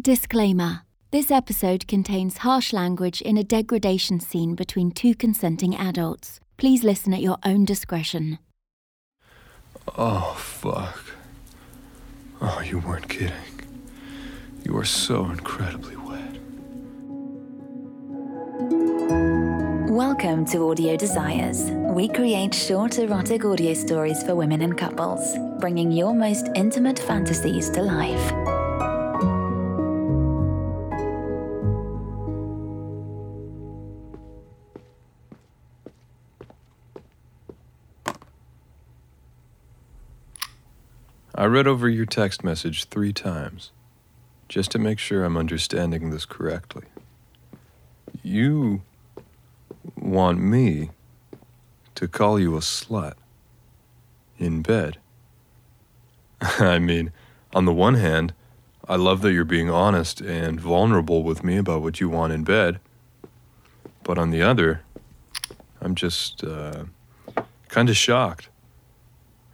Disclaimer This episode contains harsh language in a degradation scene between two consenting adults. Please listen at your own discretion. Oh, fuck. Oh, you weren't kidding. You are so incredibly wet. Welcome to Audio Desires. We create short erotic audio stories for women and couples, bringing your most intimate fantasies to life. I read over your text message three times, just to make sure I'm understanding this correctly. You want me to call you a slut in bed. I mean, on the one hand, I love that you're being honest and vulnerable with me about what you want in bed. But on the other, I'm just uh, kind of shocked.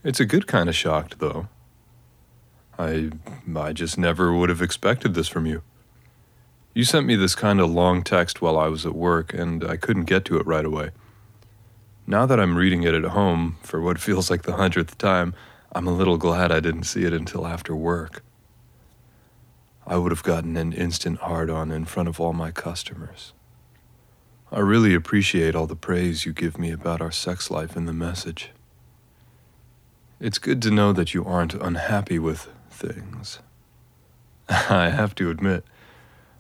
It's a good kind of shocked, though. I, I just never would have expected this from you. You sent me this kind of long text while I was at work, and I couldn't get to it right away. Now that I'm reading it at home for what feels like the hundredth time, I'm a little glad I didn't see it until after work. I would have gotten an instant hard on in front of all my customers. I really appreciate all the praise you give me about our sex life in the message. It's good to know that you aren't unhappy with things. I have to admit,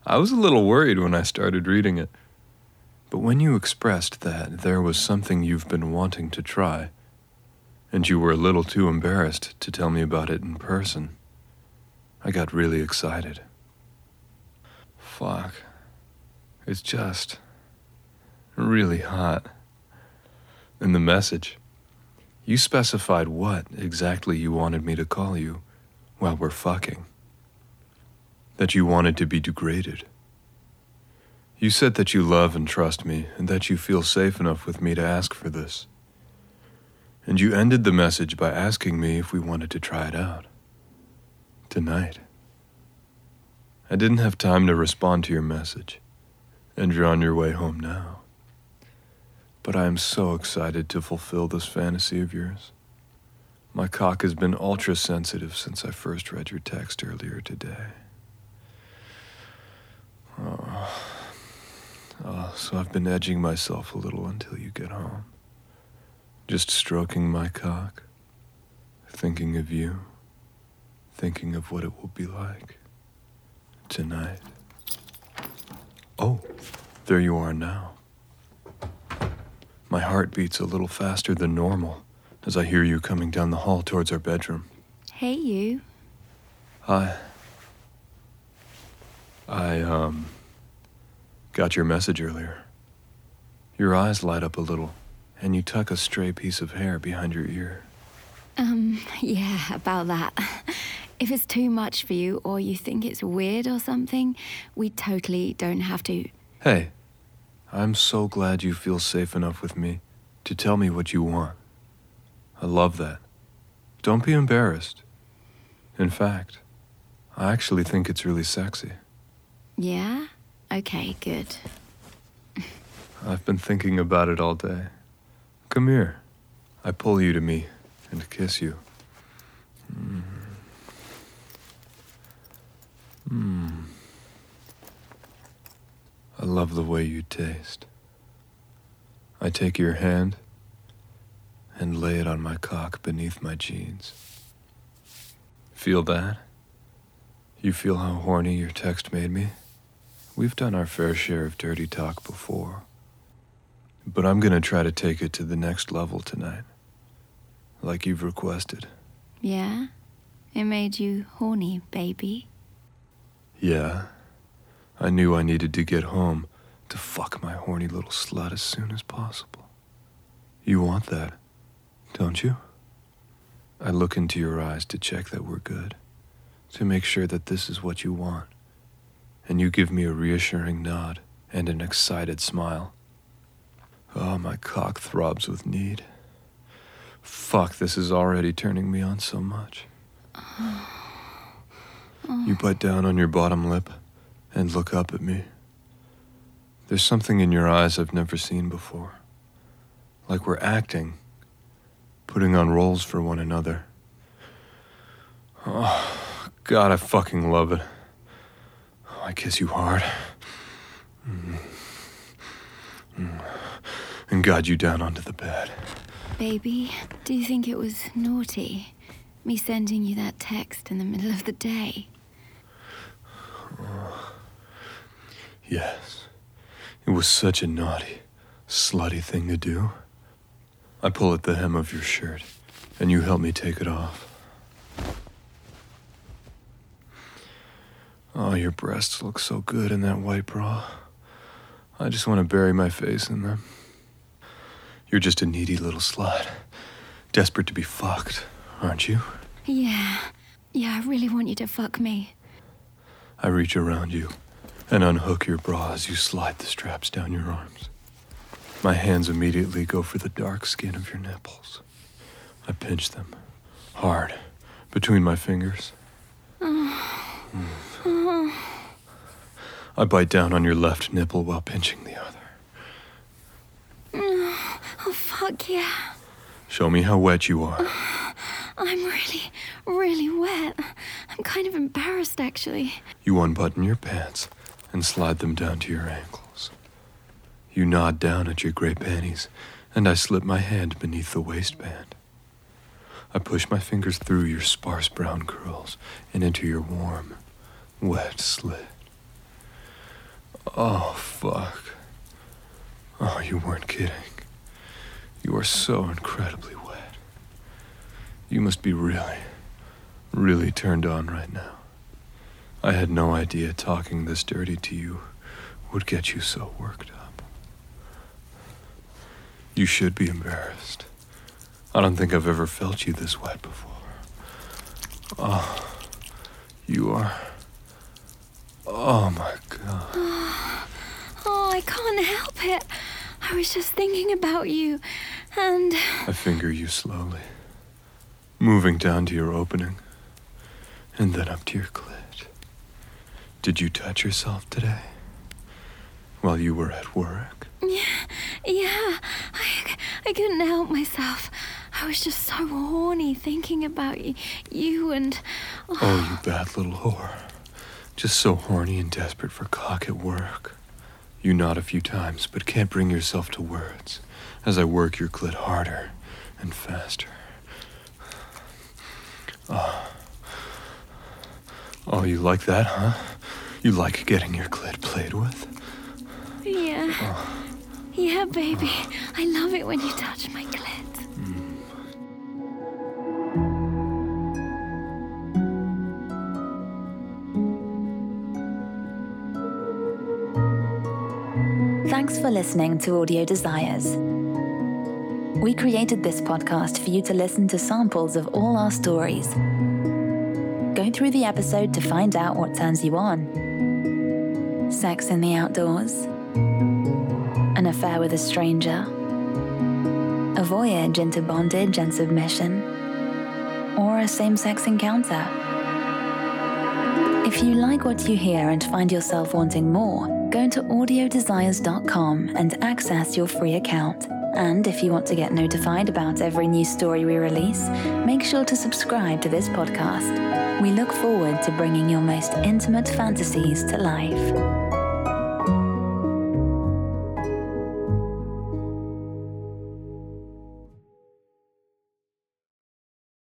I was a little worried when I started reading it. But when you expressed that there was something you've been wanting to try, and you were a little too embarrassed to tell me about it in person, I got really excited. Fuck. It's just really hot. In the message, you specified what exactly you wanted me to call you while we're fucking that you wanted to be degraded. You said that you love and trust me, and that you feel safe enough with me to ask for this. And you ended the message by asking me if we wanted to try it out. Tonight. I didn't have time to respond to your message, and you're on your way home now. But I am so excited to fulfill this fantasy of yours. My cock has been ultra sensitive since I first read your text earlier today. Oh. oh, so I've been edging myself a little until you get home. Just stroking my cock, thinking of you, thinking of what it will be like tonight. Oh, there you are now. My heart beats a little faster than normal as I hear you coming down the hall towards our bedroom. Hey, you. Hi. I, um, got your message earlier. Your eyes light up a little, and you tuck a stray piece of hair behind your ear. Um, yeah, about that. If it's too much for you or you think it's weird or something, we totally don't have to. Hey, I'm so glad you feel safe enough with me to tell me what you want. I love that. Don't be embarrassed. In fact, I actually think it's really sexy. Yeah? Okay, good. I've been thinking about it all day. Come here. I pull you to me and kiss you. Mm. Mm. I love the way you taste. I take your hand and lay it on my cock beneath my jeans. Feel that? You feel how horny your text made me? We've done our fair share of dirty talk before. But I'm gonna try to take it to the next level tonight. Like you've requested. Yeah? It made you horny, baby. Yeah. I knew I needed to get home to fuck my horny little slut as soon as possible. You want that, don't you? I look into your eyes to check that we're good, to make sure that this is what you want and you give me a reassuring nod and an excited smile. Oh, my cock throbs with need. Fuck, this is already turning me on so much. You bite down on your bottom lip and look up at me. There's something in your eyes I've never seen before. Like we're acting, putting on roles for one another. Oh, God, I fucking love it. Oh, I kiss you hard. Mm. Mm. And guide you down onto the bed. Baby, do you think it was naughty? Me sending you that text in the middle of the day? Yes. It was such a naughty, slutty thing to do. I pull at the hem of your shirt, and you help me take it off. Oh, your breasts look so good in that white bra. I just want to bury my face in them. You're just a needy little slut, desperate to be fucked, aren't you? Yeah. Yeah, I really want you to fuck me. I reach around you and unhook your bra as you slide the straps down your arms. My hands immediately go for the dark skin of your nipples. I pinch them, hard, between my fingers. Mm. I bite down on your left nipple while pinching the other. Oh, fuck yeah. Show me how wet you are. I'm really, really wet. I'm kind of embarrassed, actually. You unbutton your pants and slide them down to your ankles. You nod down at your gray panties, and I slip my hand beneath the waistband. I push my fingers through your sparse brown curls and into your warm, wet slit. Oh, fuck. Oh, you weren't kidding. You are so incredibly wet. You must be really, really turned on right now. I had no idea talking this dirty to you would get you so worked up. You should be embarrassed. I don't think I've ever felt you this wet before. Oh, you are. Oh my god. Oh, oh, I can't help it. I was just thinking about you, and. I finger you slowly, moving down to your opening, and then up to your clit. Did you touch yourself today? While you were at work? Yeah, yeah. I, I couldn't help myself. I was just so horny thinking about you, you and. Oh, you oh. bad little whore. Just so horny and desperate for cock at work. You nod a few times, but can't bring yourself to words as I work your clit harder and faster. Oh. Oh, you like that, huh? You like getting your clit played with? Yeah. Oh. Yeah, baby. I love it when you touch my clit. Thanks for listening to Audio Desires. We created this podcast for you to listen to samples of all our stories. Go through the episode to find out what turns you on sex in the outdoors, an affair with a stranger, a voyage into bondage and submission, or a same sex encounter. If you like what you hear and find yourself wanting more, go to audiodesires.com and access your free account. And if you want to get notified about every new story we release, make sure to subscribe to this podcast. We look forward to bringing your most intimate fantasies to life.